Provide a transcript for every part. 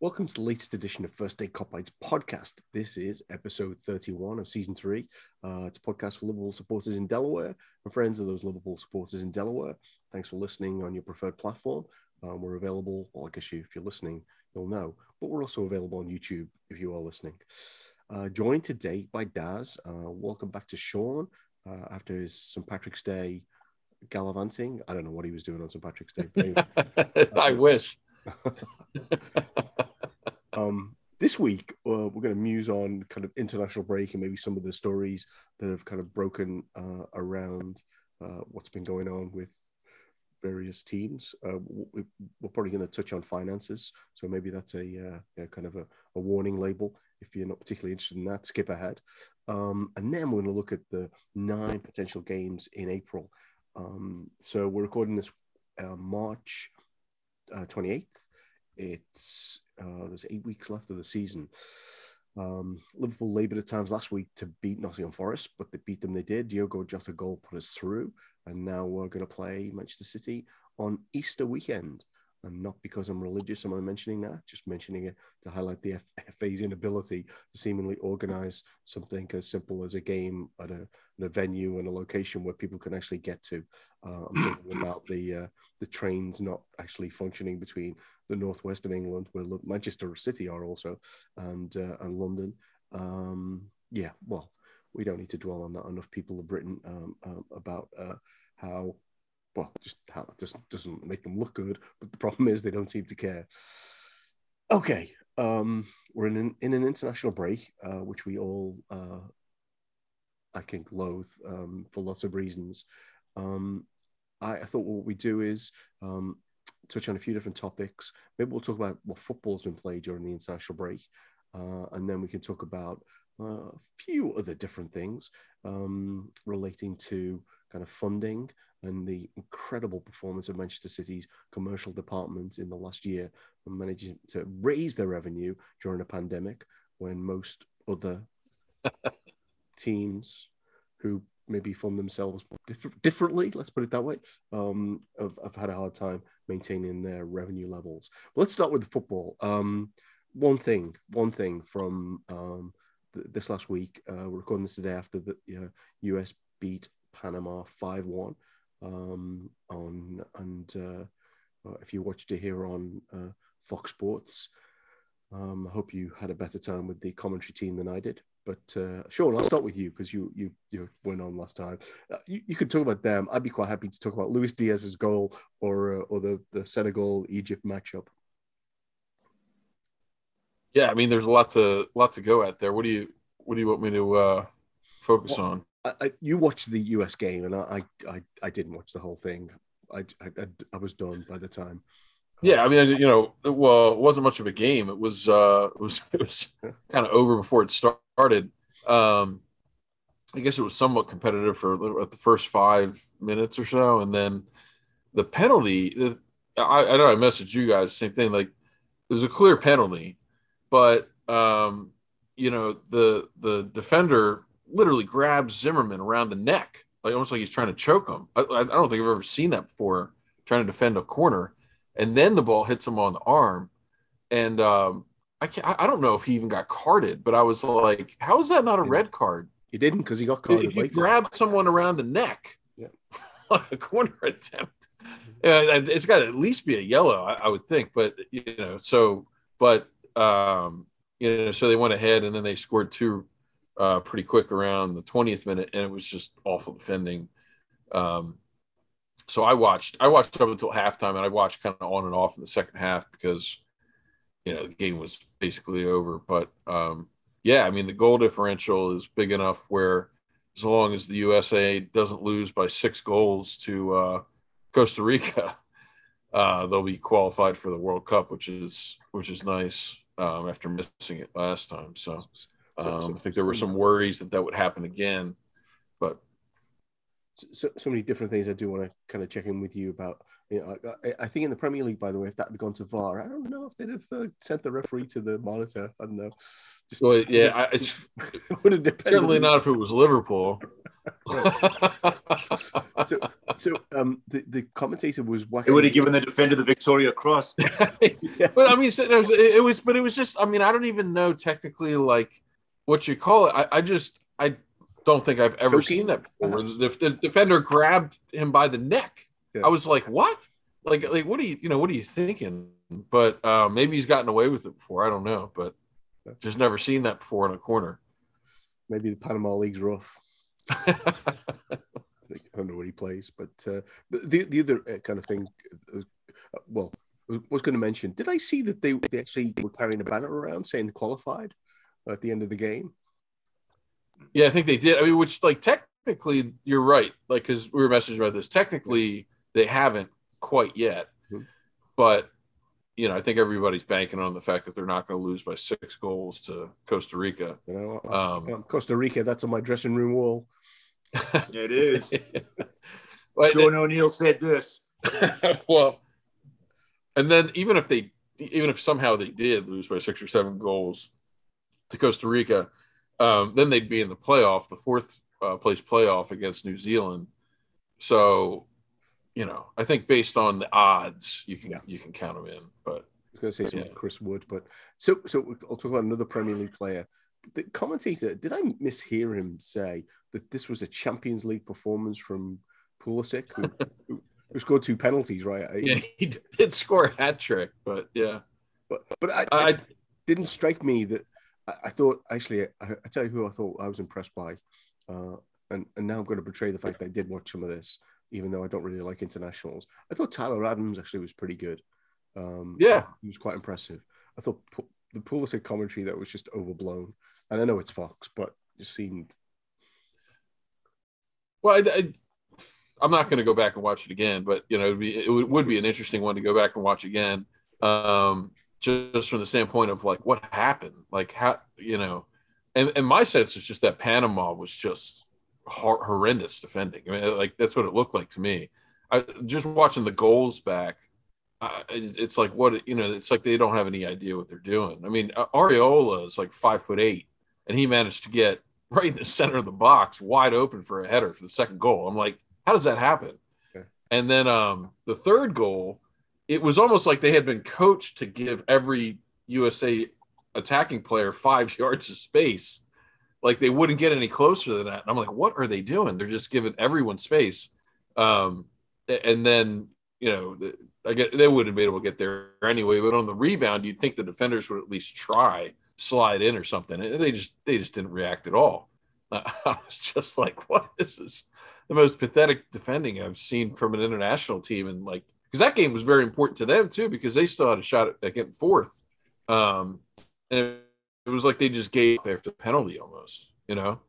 Welcome to the latest edition of First Day Bites podcast. This is episode 31 of season three. Uh, it's a podcast for Liverpool supporters in Delaware and friends of those Liverpool supporters in Delaware. Thanks for listening on your preferred platform. Um, we're available, well, I guess you, if you're listening, you'll know, but we're also available on YouTube if you are listening. Uh, joined today by Daz. Uh, welcome back to Sean uh, after his St. Patrick's Day gallivanting. I don't know what he was doing on St. Patrick's Day. Anyway. I wish. um, this week, uh, we're going to muse on kind of international break and maybe some of the stories that have kind of broken uh, around uh, what's been going on with various teams. Uh, we, are probably going to touch on finances, so maybe that's a, uh, kind of a, a, warning label. If you're not particularly interested in that, skip ahead. Um, and then we're going to look at the nine potential games in April. Um, so we're recording this uh, March 28th. It's uh, there's eight weeks left of the season. Um, Liverpool laboured at times last week to beat Nottingham Forest, but they beat them. They did. Diogo Jota goal put us through, and now we're going to play Manchester City on Easter weekend and not because I'm religious am I mentioning that, just mentioning it to highlight the FA's inability to seemingly organize something as simple as a game at a, a venue and a location where people can actually get to. Uh, I'm talking about the uh, the trains not actually functioning between the northwest of England, where Manchester City are also, and uh, and London. Um, yeah, well, we don't need to dwell on that. Enough people have written um, um, about uh, how well, just just doesn't make them look good. But the problem is they don't seem to care. Okay, um, we're in an, in an international break, uh, which we all, uh, I think, loathe um, for lots of reasons. Um, I, I, thought what we do is um, touch on a few different topics. Maybe we'll talk about what football's been played during the international break, uh, and then we can talk about a few other different things um, relating to kind of funding and the incredible performance of Manchester City's commercial department in the last year, managing to raise their revenue during a pandemic when most other teams who maybe fund themselves diff- differently, let's put it that way, um, have, have, had a hard time maintaining their revenue levels. let's start with football. Um, one thing, one thing from um, th- this last week, uh, we're recording this today after the US beat Panama 5 1 um, on and uh, uh, if you watched it here on uh, Fox Sports, um, I hope you had a better time with the commentary team than I did. But uh, Sean, I'll start with you because you you you went on last time. Uh, you, you could talk about them. I'd be quite happy to talk about Luis Diaz's goal or uh, or the the Senegal Egypt matchup. Yeah, I mean, there's a lot to lot to go at there. What do you what do you want me to uh, focus well, on? I, you watched the US game, and I, I, I didn't watch the whole thing. I, I, I was done by the time. Yeah, I mean, you know, well, it wasn't much of a game. It was, uh, it was, it was kind of over before it started. Um, I guess it was somewhat competitive for at the first five minutes or so, and then the penalty. I, I know I messaged you guys same thing. Like, there's a clear penalty, but um, you know, the the defender literally grabs Zimmerman around the neck, like almost like he's trying to choke him. I, I don't think I've ever seen that before, trying to defend a corner, and then the ball hits him on the arm, and um, I can't, I don't know if he even got carded, but I was like, how is that not a red card? He didn't because he got carded. He, he grabbed someone around the neck yeah. on a corner attempt. Yeah, it's got to at least be a yellow, I, I would think. But you know, so but um, you know, so they went ahead and then they scored two uh, pretty quick around the 20th minute, and it was just awful defending. Um, so I watched I watched up until halftime, and I watched kind of on and off in the second half because you know the game was basically over. But um, yeah, I mean the goal differential is big enough where as long as the USA doesn't lose by six goals to uh, Costa Rica, uh, they'll be qualified for the World Cup, which is which is nice um, after missing it last time. So um, I think there were some worries that that would happen again, but so, so many different things I do want to kind of check in with you about. You know, I, I, think in the Premier League, by the way, if that had gone to VAR, I don't know if they'd have uh, sent the referee to the monitor. I don't know. Just well, yeah, I, it's would have certainly not if it was Liverpool. so, so um, the, the commentator was They waxing. would have given the defender the Victoria Cross. but I mean, so, no, it, it was, but it was just. I mean, I don't even know technically like what you call it. I, I just, I don't think I've ever Choking, seen that before. Where perhaps? the, the defender grabbed him by the neck. Yeah. I was like, what? Like, like, what are you, you know, what are you thinking? But uh, maybe he's gotten away with it before. I don't know, but just never seen that before in a corner. Maybe the Panama League's rough. I don't know where he plays, but uh, the the other uh, kind of thing, uh, well, I was going to mention. Did I see that they, they actually were carrying a banner around saying qualified at the end of the game? Yeah, I think they did. I mean, which like technically, you're right. Like, because we were messaging about this. Technically, they haven't quite yet, Mhm. but you know, I think everybody's banking on the fact that they're not going to lose by six goals to Costa Rica. You know, Um, um, Costa Rica. That's on my dressing room wall. It is. But- Sean O'Neill said this. well, and then even if they, even if somehow they did lose by six or seven goals to Costa Rica, um, then they'd be in the playoff, the fourth uh, place playoff against New Zealand. So, you know, I think based on the odds, you can Yeah. you can count them in. But I was going to say something Yeah. Chris Wood, but so so I'll talk about another Premier League player. The commentator, did I mishear him say that this was a Champions League performance from Pulisic, who, who, who scored two penalties, right? I- yeah, he did score a hat trick. But yeah, But but I, I, it didn't strike me that I, I thought actually I, I tell you who I thought I was impressed by, uh, and and now I'm going to betray the fact that I did watch some of this, even though I don't really like internationals. I thought Tyler Adams actually was pretty good. Um, yeah, he was quite impressive. I thought the Pulisic commentary that was just overblown, and I know it's Fox, but it seemed Well, I, I'm not going to go back and watch it again, but you know, it'd be, it would, be an interesting one to go back and watch again, um, just from the standpoint of like what happened, like how you know, and and my sense is just that Panama was just hor- horrendous defending. I mean, like that's what it looked like to me. I just watching the goals back. Uh, it's like what you know. It's like they don't have any idea what they're doing. I mean, Arriola is like five foot eight, and he managed to get right in the center of the box, wide open for a header for the second goal. I'm like, how does that happen? Okay. And then um, the third goal, it was almost like they had been coached to give every USA attacking player five yards of space. Like they wouldn't get any closer than that. And I'm like, what are they doing? They're just giving everyone space. Um, and then, you know, I get they wouldn't have been able to get there anyway. But on the rebound, you'd think the defenders would at least try slide in or something. And They just they just didn't react at all. I was just like, what is This the most pathetic defending I've seen from an international team, and like because that game was very important to them too, because they still had a shot at, getting fourth. Um, and it, it was like they just gave up after the penalty almost, you know.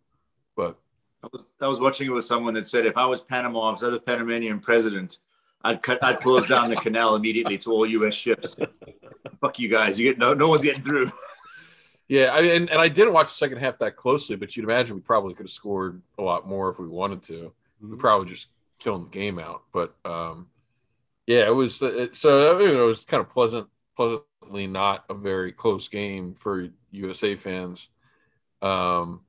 But I was, I was watching it with someone that said if I was Panama, I was the Panamanian president, I'd cut, I'd close down the canal immediately to all U.S. ships. Fuck you guys, you get no, no one's getting through. yeah, I and, and I didn't watch the second half that closely, but you'd imagine we probably could have scored a lot more if we wanted to. We probably just killing the game out. But um, yeah, it was it, so you know, it was kind of pleasant, pleasantly not a very close game for USA fans. Um,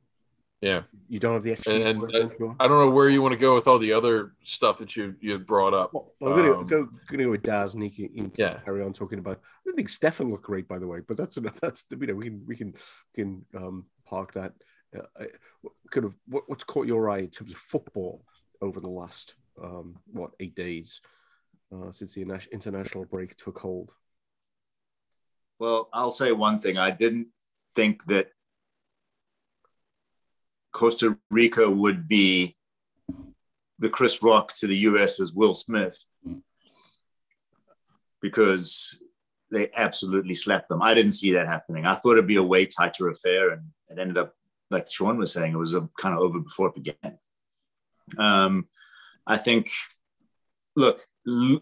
yeah, you don't have the extra. And- and- I'm. I don't know where you want to go with all the other stuff that you you brought up. Well, I'm gonna Um, go gonna go with Daz and he can, he can Yeah. carry on talking about. I don't think Stefan looked great, by the way, but that's enough. that's you know we can we can we can um, park that. Uh, kind of what, what's caught your eye in terms of football over the last um, what eight days uh, since the international break took hold? Well, I'll say one thing. I didn't think that Costa Rica would be the Chris Rock to the US as Will Smith because they absolutely slapped them. I didn't see that happening. I thought it'd be a way tighter affair, and it ended up, like Sean was saying, it was a, kind of over before it began. Um, I think, look, I,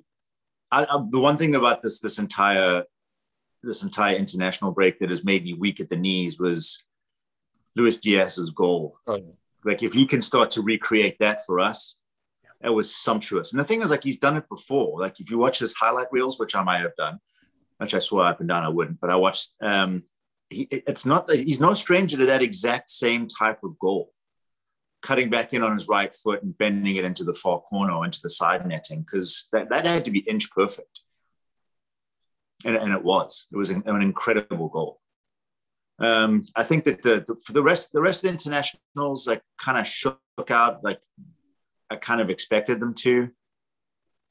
I, the one thing about this this entire this entire international break that has made me weak at the knees was Luis Diaz's goal. Oh, Like if he can start to recreate that for us, that was sumptuous. And the thing is, like he's done it before. Like if you watch his highlight reels, which I might have done, which I swore up and down I wouldn't, but I watched. Um, he, it's not. He's no stranger to that exact same type of goal. cutting back in on his right foot and bending it into the far corner or into the side netting because that, that had to be inch perfect. And, and it was. It was an, an incredible goal. Um, I think that the, the, for the rest the rest of the internationals, I kind of shook out like I kind of expected them to.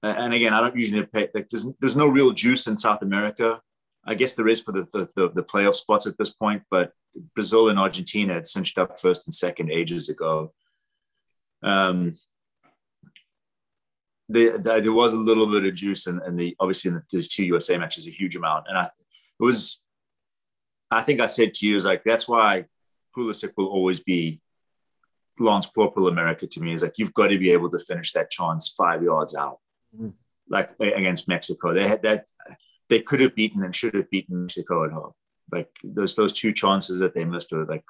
And again, I don't usually pay like there's there's no real juice in South America. I guess there is for the the, the, the playoff spots at this point, but Brazil and Argentina had cinched up first and second ages ago. Um, the, the, there was a little bit of juice, and, the obviously in the, two USA matches, a huge amount, and I it was I think I said to you, is like, that's why Pulisic will always be Lance Corporal America to me. Is like, you've got to be able to finish that chance five yards out, mm-hmm. like against Mexico. They had that, they could have beaten and should have beaten Mexico at home. Like those, those two chances that they missed are like,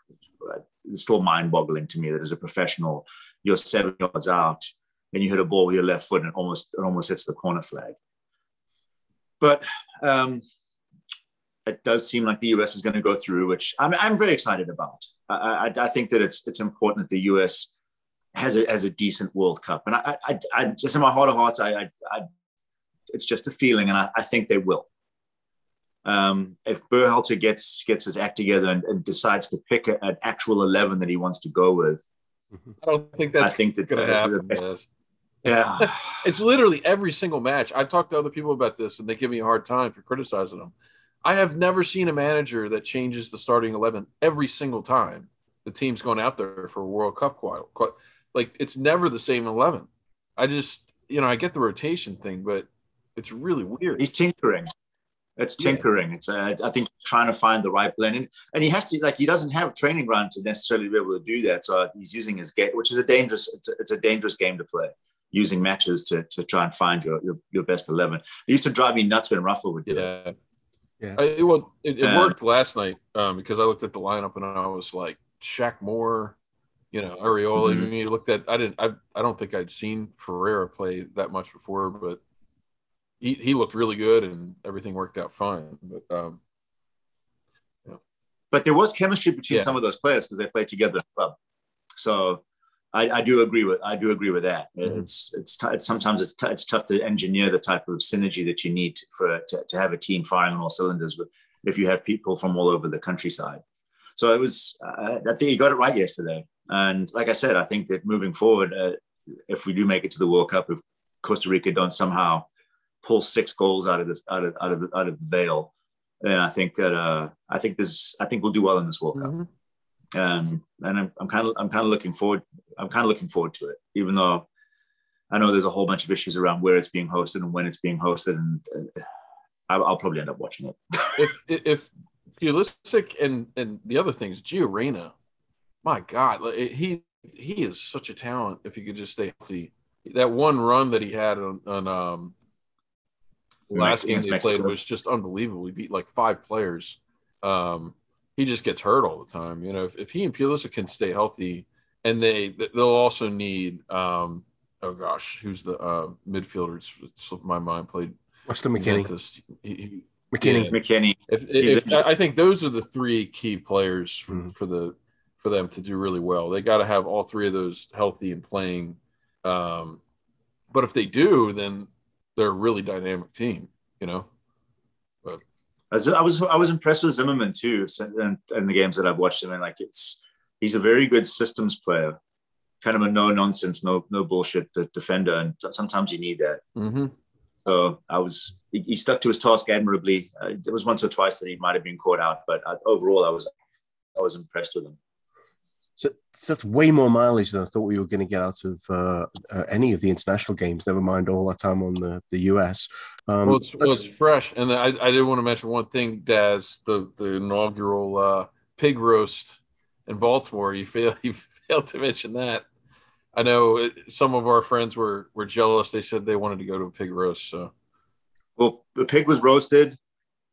it's still mind boggling to me that as a professional, you're seven yards out and you hit a ball with your left foot and it almost, it almost hits the corner flag. But, um, it does seem like the US is going to go through, which I'm, I'm very excited about. I, I, I, think that it's it's important that the US has a, has a decent World Cup, and I, I, I just in my heart of hearts, I, I, it's just a feeling, and I, I think they will. Um, if Berhalter gets gets his act together and, and decides to pick a, an actual eleven that he wants to go with, I don't think that's I think that going to happen. Yeah, it's literally every single match. I've talked to other people about this, and they give me a hard time for criticizing them. I have never seen a manager that changes the starting 11 every single time the team's going out there for a World Cup. Like it's never the same 11. I just, you know, I get the rotation thing, but it's really weird. He's tinkering. It's tinkering. Yeah. It's, uh, I think, trying to find the right blend. And, and he has to, like, he doesn't have training ground to necessarily be able to do that. So he's using his game, which is a dangerous, it's a, it's a dangerous game to play using matches to, to try and find your, your, your best 11. It used to drive me nuts when Rafa would do yeah. It. Yeah. I, it, well, it, it uh, worked last night um, because I looked at the lineup and I was like, Shaq Moore, you know, Arriola. Mm-hmm. I mean, you looked at, I didn't, I, I don't think I'd seen Ferreira play that much before, but he, he looked really good and everything worked out fine. But, um, yeah. but there was chemistry between yeah. some of those players because they played together in the club. So I, I, do agree with I do agree with that. Mm-hmm. It's, it's, it's sometimes it's t- it's tough to engineer the type of synergy that you need for to, to have a team firing on all cylinders with if you have people from all over the countryside. So it was uh, I think you got it right yesterday. And like I said, I think that moving forward, uh, if we do make it to the World Cup, if Costa Rica don't somehow pull six goals out of this out of out of out of the veil, then I think that uh, I think this I think we'll do well in this World Cup. Um, and I'm, I'm kind of I'm kind of looking forward I'm kind of looking forward to it, even though I know there's a whole bunch of issues around where it's being hosted and when it's being hosted, and uh, I'll, I'll, probably end up watching it. if if Pulisic and and the other things, Gio Reyna, my God, he he is such a talent. If he could just stay healthy, that one run that he had on, on um last game they Mexico. played was just unbelievable. He beat like five players. Um, he just gets hurt all the time. You know, if, if he and Pulisic can stay healthy, and they they'll also need um, oh gosh, who's the uh, midfielder? It's, slipped my mind. Played Weston McKennie. He, he, McKennie. Yeah. McKennie. If, if, I think those are the three key players for, mm. for the for them to do really well. They got to have all three of those healthy and playing. Um, but if they do, then they're a really dynamic team. You know. As I was, I was impressed with Zimmerman too, in, in the games that I've watched him. And like, it's he's a very good systems player, kind of a no nonsense, no no bullshit defender, and sometimes you need that. Mm-hmm. So I was, he, he, stuck to his task admirably. Uh, there was once or twice that he might have been caught out, but I, overall, I was, I was impressed with him. So, so, that's way more mileage than I thought we were going to get out of uh, uh, any of the international games. Never mind all that time on the, the US. Um, well, it's, well, it's fresh, and I, I did want to mention one thing, Daz. The the inaugural uh, pig roast in Baltimore. You fail you failed to mention that. I know some of our friends were were jealous. They said they wanted to go to a pig roast. So, well, the pig was roasted,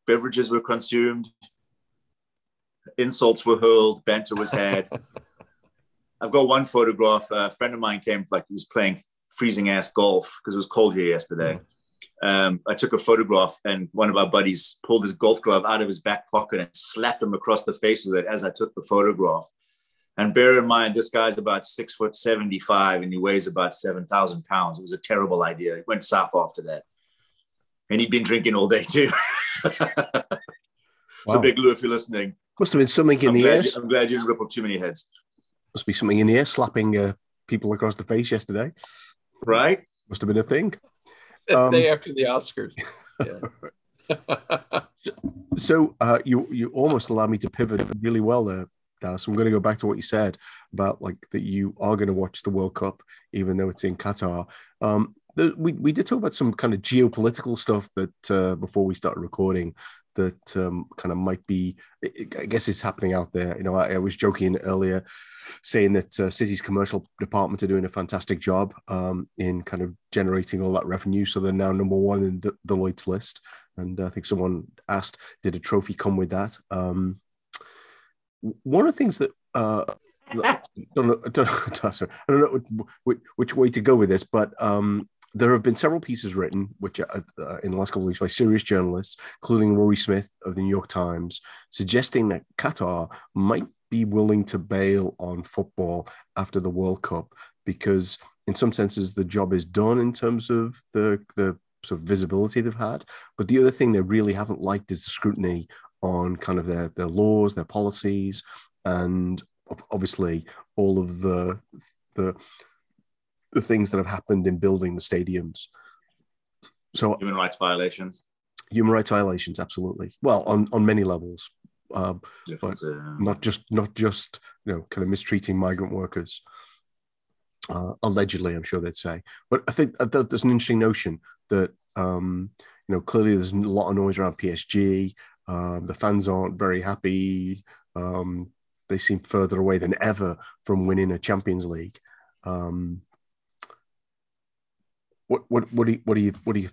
beverages were consumed, insults were hurled, banter was had. I've got one photograph. A friend of mine came, like he was playing freezing ass golf because it was cold here yesterday. Um, I took a photograph, and one of our buddies pulled his golf glove out of his back pocket and slapped him across the face with it as I took the photograph. And bear in mind, this guy's about six foot 75 and he weighs about 7,000 pounds. It was a terrible idea. He went sap after that. And he'd been drinking all day too. so, wow. Big Lou, if you're listening, must have been something in I'm the air. I'm glad you didn't rip off too many heads. Must be something in the air slapping uh, people across the face yesterday. Right? Must have been a thing. The um, day after the Oscars. Yeah. so uh, you you almost allow me to pivot really well there, Dallas. I'm going to go back to what you said about like that you are going to watch the World Cup even though it's in Qatar. Um, the, we we did talk about some kind of geopolitical stuff that uh, before we started recording that um, kind of might be, I guess it's happening out there. You know, I, I was joking earlier saying that uh, City's commercial department are doing a fantastic job um, in kind of generating all that revenue. So they're now number one in the Deloitte's list. And I think someone asked, did a trophy come with that? Um, one of the things that uh, I don't know, I don't, I don't know which, which, way to go with this, but um, there have been several pieces written, which uh, uh, in the last couple of weeks by serious journalists, including Rory Smith of the New York Times, suggesting that Qatar might be willing to bail on football after the World Cup because, in some senses, the job is done in terms of the the sort of visibility they've had. But the other thing they really haven't liked is the scrutiny on kind of their their laws, their policies, and obviously all of the the the things that have happened in building the stadiums. So human rights violations. Human rights violations, absolutely. Well, on on many levels, uh, but not just not just you know kind of mistreating migrant workers. Uh, allegedly, I'm sure they'd say. But I think that there's an interesting notion that um, you know clearly there's a lot of noise around PSG. Um, the fans aren't very happy. Um, they seem further away than ever from winning a Champions League. Um, what what what do you what do you what do you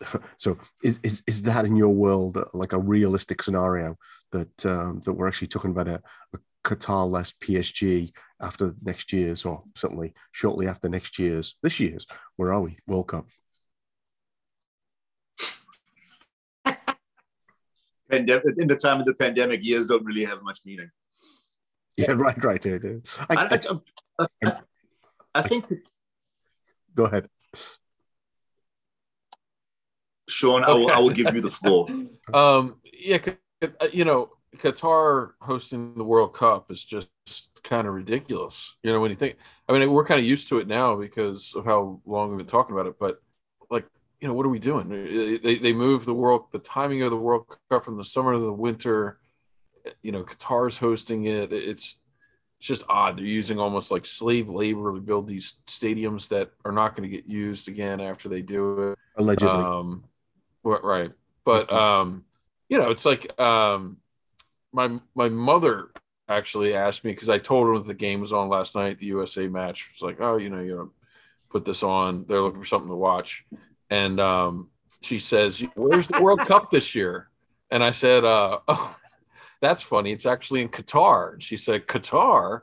so is, is is that in your world uh, like a realistic scenario that um, that we're actually talking about a, a Qatar less PSG after next year's or certainly shortly after next year's this year's? Where are we? World Cup. Pandemic in the time of the pandemic years don't really have much meaning. Yeah right right, right, I, I, I, I, I think go ahead Sean, okay. I, will, I will give you the floor. um, yeah, uh, you know, Qatar hosting the World Cup is just kind of ridiculous. You know, when you think, I mean, we're kind of used to it now because of how long we've been talking about it. But like, you know, what are we doing? Uh, they they move the world, the timing of the World Cup from the summer to the winter. Uh, you know, Qatar's hosting it. It's it's just odd. They're using almost like slave labor to build these stadiums that are not going to get used again after they do it. Allegedly. Um, right. But um, you know, it's like um, my my mother actually asked me because I told her that the game was on last night, the USA match. was like, oh, you know, you know, put this on. They're looking for something to watch, and um, she says, "Where's the World Cup this year?" And I said, uh, "Oh." That's funny. It's actually in Qatar. And she said, Qatar?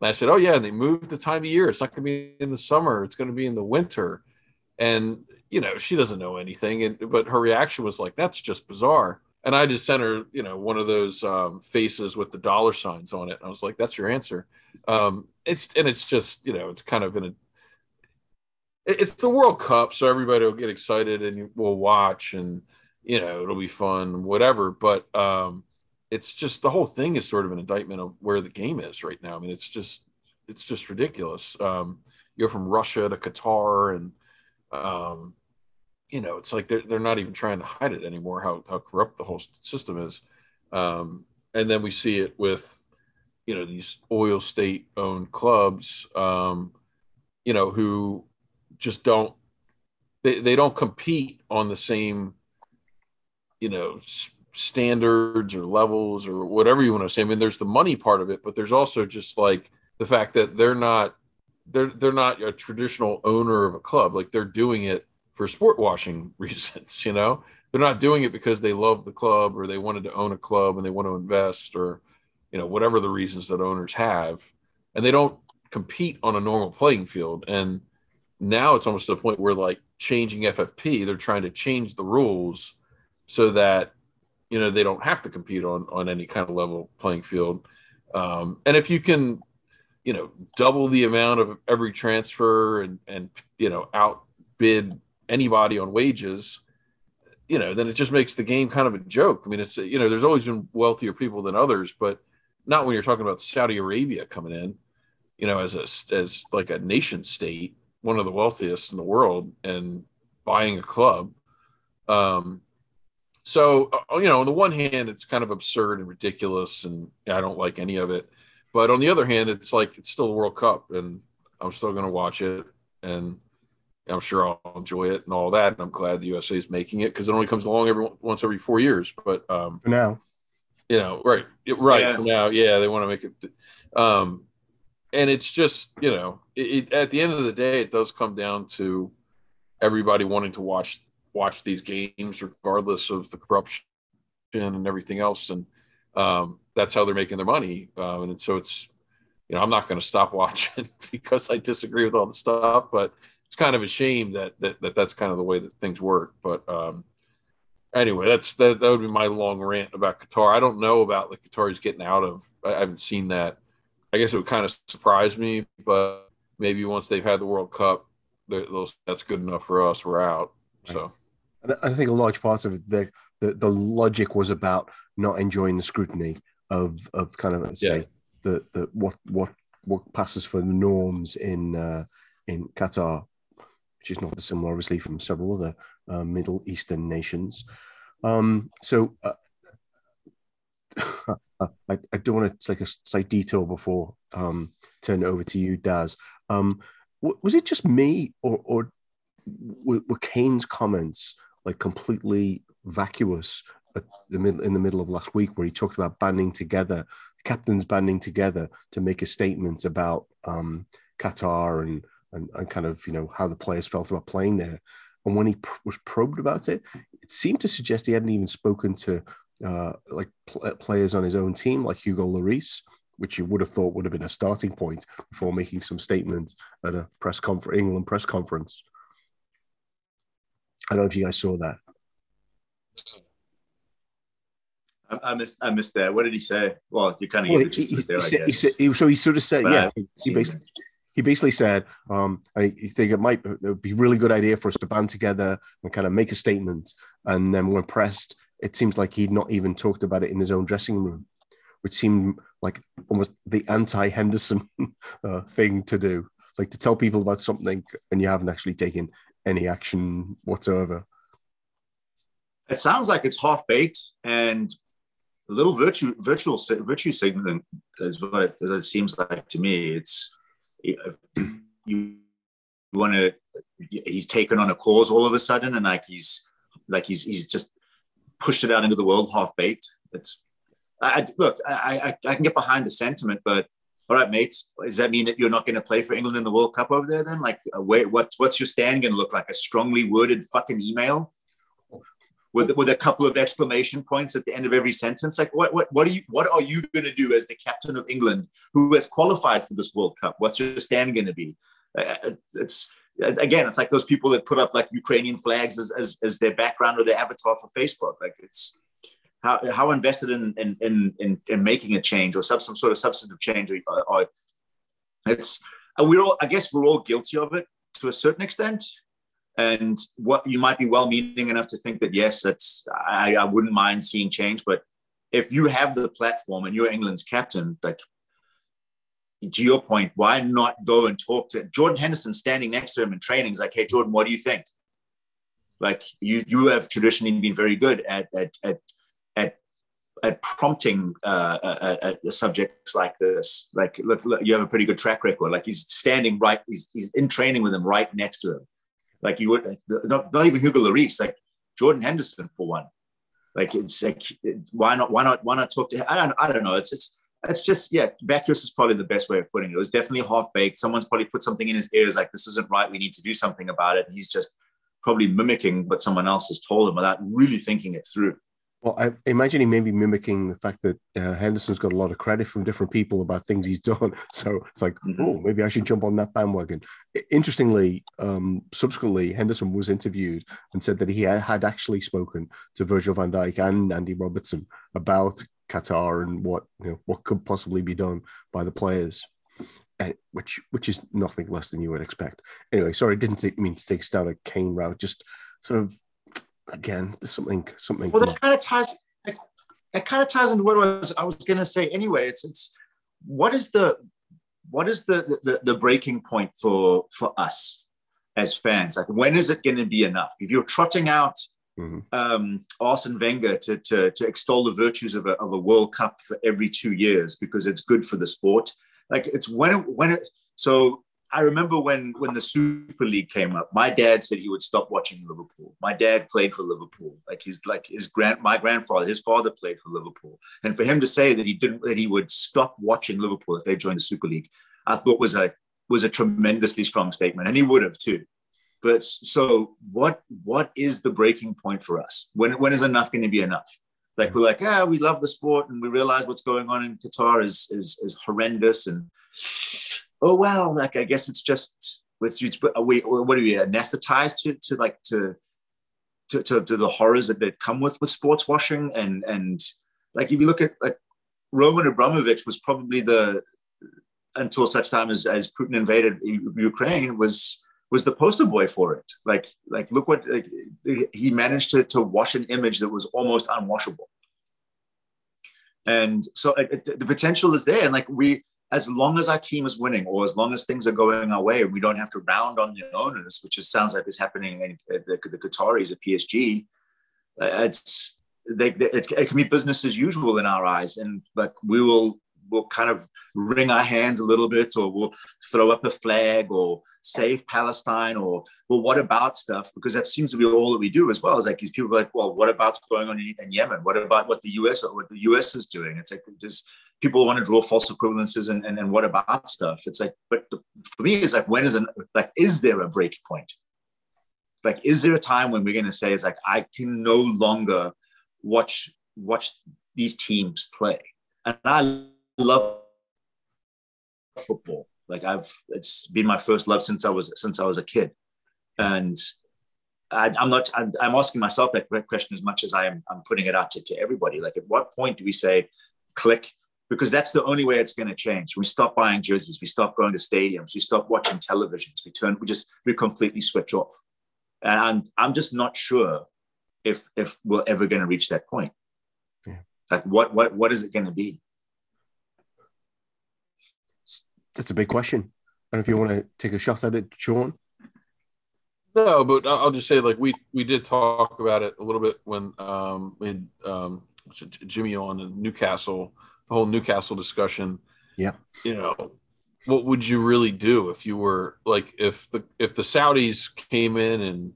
And I said, oh, yeah. And they moved the time of year. It's not going to be in the summer. It's going to be in the winter. And, you know, she doesn't know anything. And, but her reaction was like, that's just bizarre. And I just sent her, you know, one of those um, faces with the dollar signs on it. I was like, that's your answer. Um, it's, and it's just, you know, it's kind of in a, it's the World Cup. So everybody will get excited and we'll watch and, you know, it'll be fun, whatever. But, um, it's just the whole thing is sort of an indictment of where the game is right now. I mean, it's just it's just ridiculous. Um, you go from Russia to Qatar, and um, you know, it's like they're they're not even trying to hide it anymore. How how corrupt the whole system is, um, and then we see it with you know these oil state owned clubs, um, you know, who just don't they, they don't compete on the same you know standards or levels or whatever you want to say. I mean, there's the money part of it, but there's also just like the fact that they're not they're they're not a traditional owner of a club. Like they're doing it for sport washing reasons, you know. They're not doing it because they love the club or they wanted to own a club and they want to invest or you know whatever the reasons that owners have. And they don't compete on a normal playing field. And now it's almost to the point where like changing FFP, they're trying to change the rules so that you know they don't have to compete on on any kind of level playing field um, and if you can you know, double the amount of every transfer and and you know outbid anybody on wages, you know, then it just makes the game kind of a joke. I mean, it's you know, there's always been wealthier people than others, but not when you're talking about Saudi Arabia coming in, you know, as a as like a nation state, one of the wealthiest in the world, and buying a club. Um, so uh, you know, on the one hand, it's kind of absurd and ridiculous, and I don't like any of it. But on the other hand, it's like it's still a World Cup, and I'm still going to watch it, and I'm sure I'll enjoy it and all that. And I'm glad the USA is making it because it only comes along every once every four years. But um, for now, you know, right, right yeah. now, yeah, they want to make it. Um, and it's just you know, it, it, at the end of the day, it does come down to everybody wanting to watch watch these games regardless of the corruption and everything else, and um, that's how they're making their money. Um, and so it's you know, I'm not going to stop watching because I disagree with all the stuff, but it's kind of a shame that, that, that that's kind of the way that things work. But um, anyway, that's that, that would be my long rant about Qatar. I don't know about the Qataris getting out of. I haven't seen that. I guess it would kind of surprise me, but maybe once they've had the World Cup, those that's good enough for us. We're out. So. I think a large part of it, the, the, the logic was about not enjoying the scrutiny of of kind of say yeah. the the what what what passes for the norms in uh, in Qatar which is not dissimilar, obviously, from several other uh, Middle Eastern nations. Um, so uh, I, I, don't want to take a slight detour before um, turn it over to you, Daz. Um, was it just me, or, or were, were Kane's comments like completely vacuous the in the middle of last week, where he talked about banding together, captains banding together to make a statement about um, Qatar and and, and kind of you know how the players felt about playing there. And when he pr- was probed about it, it seemed to suggest he hadn't even spoken to uh, like pl- uh, players on his own team, like Hugo Lloris, which you would have thought would have been a starting point before making some statement at a press conference, England press conference. I don't know if you guys saw that. I, missed. I missed that. What did he say? Well, you kind of well, he, he, there, he, he, said, so he sort of said, but yeah. He basically, he basically said, um, I think it might it be a really good idea for us to band together and kind of make a statement. And then when pressed, it seems like he'd not even talked about it in his own dressing room, which seemed like almost the anti Henderson uh, thing to do, like to tell people about something and you haven't actually taken any action whatsoever. It sounds like it's half baked and a little virtue, virtual virtue signaling is what it, it seems like to me. It's you want to he's taken on a cause all of a sudden and like he's like he's he's just pushed it out into the world half baked it's I, look I, I i can get behind the sentiment but all right mates does that mean that you're not going to play for england in the world cup over there then like uh, wait what's what's your stand going to look like a strongly worded fucking email with, with a couple of exclamation points at the end of every sentence. Like, what, what, what are you, what are you going to do as the captain of England who has qualified for this World Cup? What's your stand going to be? Uh, it's again, it's like those people that put up like Ukrainian flags as, as, as their background or their avatar for Facebook. Like, it's how, how invested in, in, in, in, in making a change or some, some sort of substantive change are it's, uh, we're all, I guess we're all guilty of it to a certain extent. And what you might be well meaning enough to think that yes that's I, I wouldn't mind seeing change but if you have the platform and you're england's captain like to your point why not go and talk to jordan henderson standing next to him in training is like hey jordan what do you think? Like you you have traditionally been very good at at at, at prompting uh, uh, uh, uh subjects like this like look, look you have a pretty good track record like he's standing right he's, he's in training with him right next to him like you would not, not even Hugo Lloris, like Jordan Henderson for one. Like it's like why not why not why not talk to him? I don't I don't know. It's it's it's just yeah, vacuous is probably the best way of putting it. It was definitely half baked. Someone's probably put something in his ears like this isn't right. We need to do something about it. And he's just probably mimicking what someone else has told him without really thinking it through. Well, I imagine he may be mimicking the fact that uh, Henderson's got a lot of credit from different people about things he's done. So it's like, mm-hmm. oh, maybe I should jump on that bandwagon. Interestingly, um, subsequently, Henderson was interviewed and said that he had actually spoken to Virgil van Dijk and Andy Robertson about Qatar and what you know what could possibly be done by the players. and which which is nothing less than you would expect. Anyway, sorry, didn't take, mean to take us down a Kane route. Just sort of again, there's something something. Well, that kind of ties. It kind of ties into what I was I was going to say anyway. It's it's what is the what is the, the the breaking point for for us as fans? Like when is it going to be enough? If you're trotting out mm-hmm. um, Arsene Wenger to, to, to extol the virtues of a, of a World Cup for every two years because it's good for the sport. Like it's when it, when it, so I remember when when the Super League came up, my dad said he would stop watching Liverpool. My dad played for Liverpool. Like he's like his grand my grandfather, his father played for Liverpool. And for him to say that he didn't that he would stop watching Liverpool if they joined the Super League, I thought was a was a tremendously strong statement. And he would have too. But so what what is the breaking point for us? When when is enough going to be enough? Like we're like, ah, we love the sport and we realize what's going on in Qatar is is, is horrendous and oh well, like I guess it's just with you. We what are we anesthetized to to like to to, to, to the horrors that, that come with with sports washing and and like if you look at like Roman Abramovich was probably the until such time as, as Putin invaded Ukraine was was the poster boy for it. Like, like look what like, he managed to, to wash an image that was almost unwashable. And so the potential is there. And like we, as long as our team is winning, or as long as things are going our way, and we don't have to round on the owners, which sounds like is happening in the, the Qataris at PSG. Uh, it's they, it, it can be business as usual in our eyes, and like we will we'll kind of wring our hands a little bit, or we'll throw up a flag, or save Palestine, or well, what about stuff? Because that seems to be all that we do as well. Is like these people are like, well, what about what's going on in, in Yemen? What about what the U.S. what the U.S. is doing? It's like just people want to draw false equivalences and, and, and what about stuff? It's like, but for me, it's like, when is an like, is there a break point? Like, is there a time when we're going to say it's like I can no longer watch watch these teams play? And I love football. Like I've, it's been my first love since I was since I was a kid, and I, am not. I'm, I'm, asking myself that question as much as I am. I'm putting it out to, to everybody. Like, at what point do we say, click? Because that's the only way it's going to change. We stop buying jerseys. We stop going to stadiums. We stop watching televisions. We turn. We just we completely switch off. And I'm I'm just not sure if if we're ever going to reach that point. Yeah. Like, what what what is it going to be? that's a big question. And if you want to take a shot at it, Sean. No, but I'll just say like we we did talk about it a little bit when um, we had um, Jimmy on in Newcastle, the whole Newcastle discussion. Yeah, you know, what would you really do if you were like if the if the Saudis came in and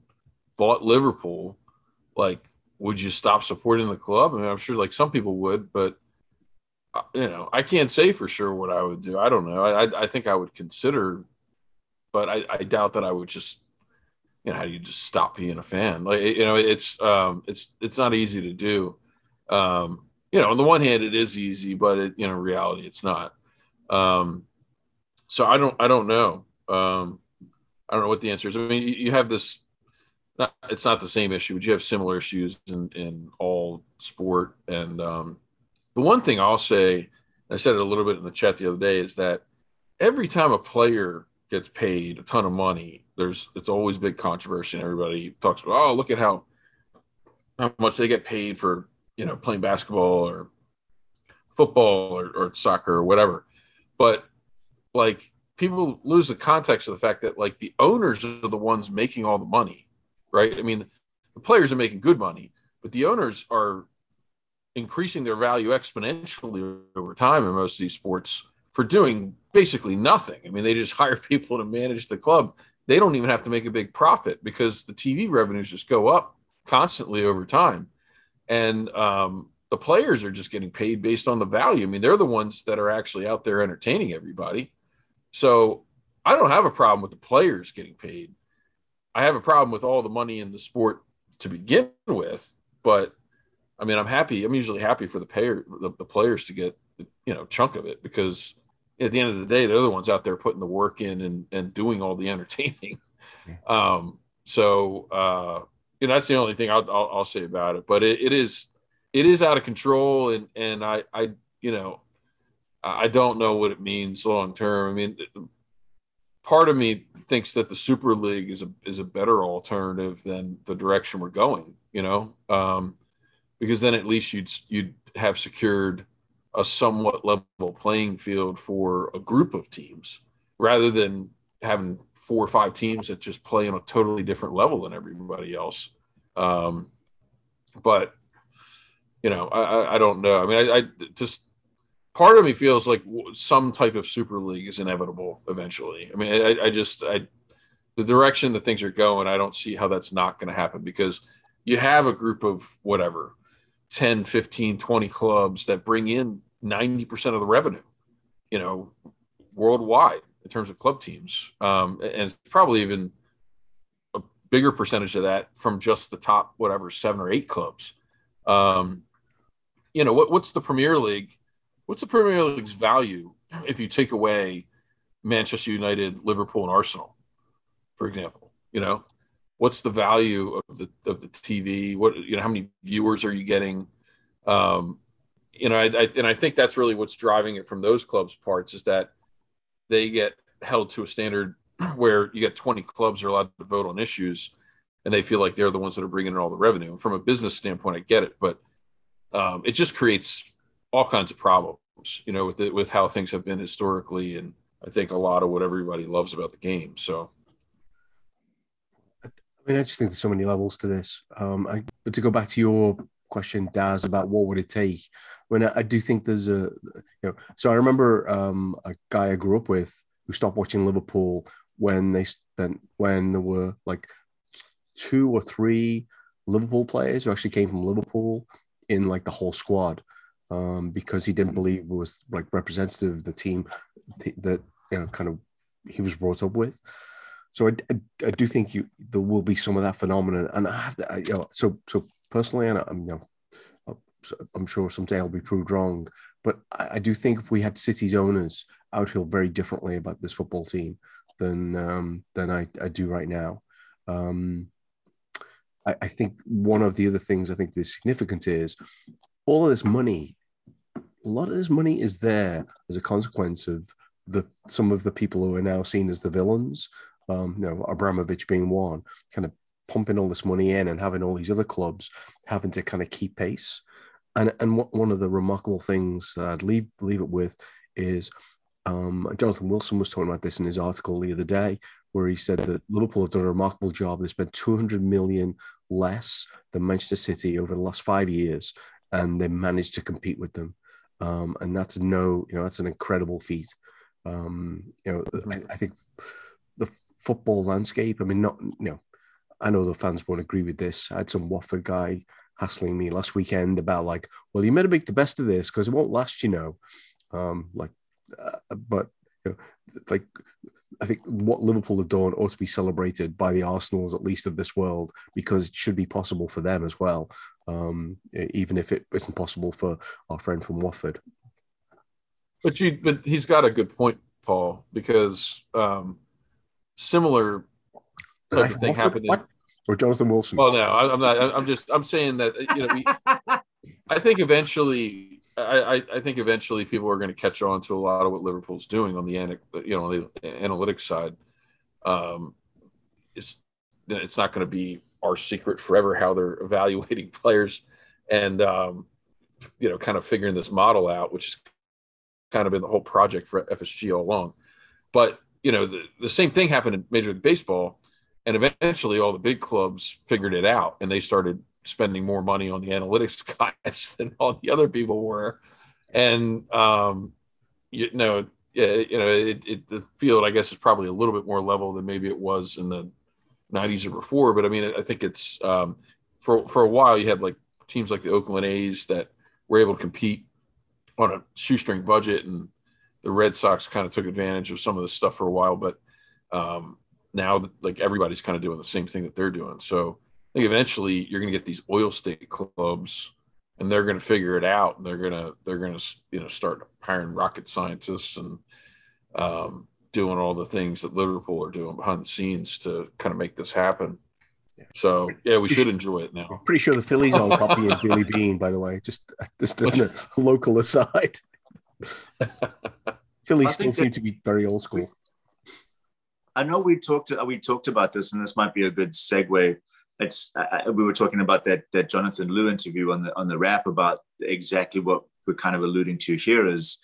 bought Liverpool, like would you stop supporting the club? I mean, I'm sure like some people would, but you know, I can't say for sure what I would do. I don't know. I, I think I would consider, but I, I doubt that I would just, you know, how do you just stop being a fan? Like, you know, it's, um, it's, it's not easy to do. Um, you know, on the one hand, it is easy, but it, you know, reality, it's not. Um, so I don't, I don't know. Um, I don't know what the answer is. I mean, you, have this, not, it's not the same issue, but you have similar issues in, in all sport and, um, the one thing I'll say, I said it a little bit in the chat the other day, is that every time a player gets paid a ton of money, there's it's always big controversy, and everybody talks about, oh, look at how how much they get paid for you know playing basketball or football or, or soccer or whatever. But like people lose the context of the fact that like the owners are the ones making all the money, right? I mean, the players are making good money, but the owners are increasing their value exponentially over time in most of these sports for doing basically nothing. I mean, they just hire people to manage the club. They don't even have to make a big profit because the TV revenues just go up constantly over time. And um, the players are just getting paid based on the value. I mean, they're the ones that are actually out there entertaining everybody. So I don't have a problem with the players getting paid. I have a problem with all the money in the sport to begin with, but I mean, I'm happy. I'm usually happy for the payer, the, the players to get, you know, chunk of it because at the end of the day, they're the ones out there putting the work in and, and doing all the entertaining. Um, so, uh, you know, that's the only thing I'll, I'll, I'll say about it, but it, it is, it is out of control. And, and I, I, you know, I don't know what it means long term. I mean, part of me thinks that the Super League is a is a better alternative than the direction we're going. You know, um, because then at least you'd you'd have secured a somewhat level playing field for a group of teams rather than having four or five teams that just play on a totally different level than everybody else. Um, but you know, I, I don't know. I mean, I, I just part of me feels like some type of super league is inevitable eventually. I mean, I, I just I the direction that things are going, I don't see how that's not going to happen because you have a group of whatever 10, 15, 20 clubs that bring in 90% of the revenue, you know, worldwide in terms of club teams. Um, and it's probably even a bigger percentage of that from just the top, whatever, seven or eight clubs. Um, you know, what, what's the Premier League? What's the Premier League's value if you take away Manchester United, Liverpool, and Arsenal, for example? You know, what's the value of the of the TV? What you know, how many viewers are you getting? Um, you know, I, I, and I think that's really what's driving it from those clubs' parts is that they get held to a standard where you get 20 clubs are allowed to vote on issues, and they feel like they're the ones that are bringing in all the revenue. From a business standpoint, I get it, but um, it just creates all kinds of problems, you know, with the, with how things have been historically, and I think a lot of what everybody loves about the game. So, I mean, I just think there's so many levels to this. Um, I, but to go back to your question, Daz, about what would it take? Mean, I, I do think there's a, you know, so I remember um, a guy I grew up with who stopped watching Liverpool when they spent when there were like two or three Liverpool players who actually came from Liverpool in like the whole squad um, because he didn't believe it was like representative of the team that you know kind of he was brought up with. So I, I, I do think you there will be some of that phenomenon, and I have to, I, you know, so so personally, and I'm you know, I'm sure someday I'll be proved wrong, but I, I, do think if we had City's owners, I would feel very differently about this football team than um, than I, I do right now. Um, I, I think one of the other things I think is significant is all of this money a lot of this money is there as a consequence of the some of the people who are now seen as the villains. Um, you know, Abramovich being one, kind of pumping all this money in and having all these other clubs having to kind of keep pace. And and one of the remarkable things that I'd leave leave it with is um, Jonathan Wilson was talking about this in his article the other day, where he said that Liverpool have done a remarkable job. They spent 200 million less than Manchester City over the last five years, and they managed to compete with them um, and that's no, you know, that's an incredible feat. Um, you know, I, I, think the football landscape. I mean, not you know, I know the fans won't agree with this. I had some Watford guy hassling me last weekend about like, well, you better make the best of this because it won't last, you know. Um, like, uh, but you know, like I think what Liverpool have done ought to be celebrated by the Arsenals, at least of this world, because it should be possible for them as well, um, even if it isn't possible for our friend from Watford. But you, but he's got a good point, Paul, because um, similar type of thing Watford? happened. In? Or Jonathan Wilson? Well, no, I, I'm not. I'm just. I'm saying that you know. We, I think eventually I, I think eventually people are going to catch on to a lot of what Liverpool's doing on the you know the analytics side. Um, it's it's not going to be our secret forever how they're evaluating players, and um, you know, kind of figuring this model out, which has kind of been the whole project for FSG all along. But you know, the, the same thing happened in Major League Baseball, and eventually all the big clubs figured it out, and they started spending more money on the analytics guys than all the other people were. And, um, you know, you know, it, it, the field, I guess, is probably a little bit more level than maybe it was in the 90s or before. But I mean, I think it's um, for, for a while, you had like teams like the Oakland A's that were able to compete on a shoestring budget, and the Red Sox kind of took advantage of some of this stuff for a while. But um, now, like everybody's kind of doing the same thing that they're doing. So, I think eventually you're going to get these oil state clubs and they're going to figure it out and they're going to they're going to you know start hiring rocket scientists and um, doing all the things that liverpool are doing behind the scenes to kind of make this happen so yeah we should enjoy it now pretty sure the phillies are copying billy Beane, by the way just just as a local aside Philly still seem to be very old school. I know we talked uh, we talked about this, and this might be a good segue. It's I, we were talking about that that Jonathan Liew interview on the on the wrap about exactly what we're kind of alluding to here is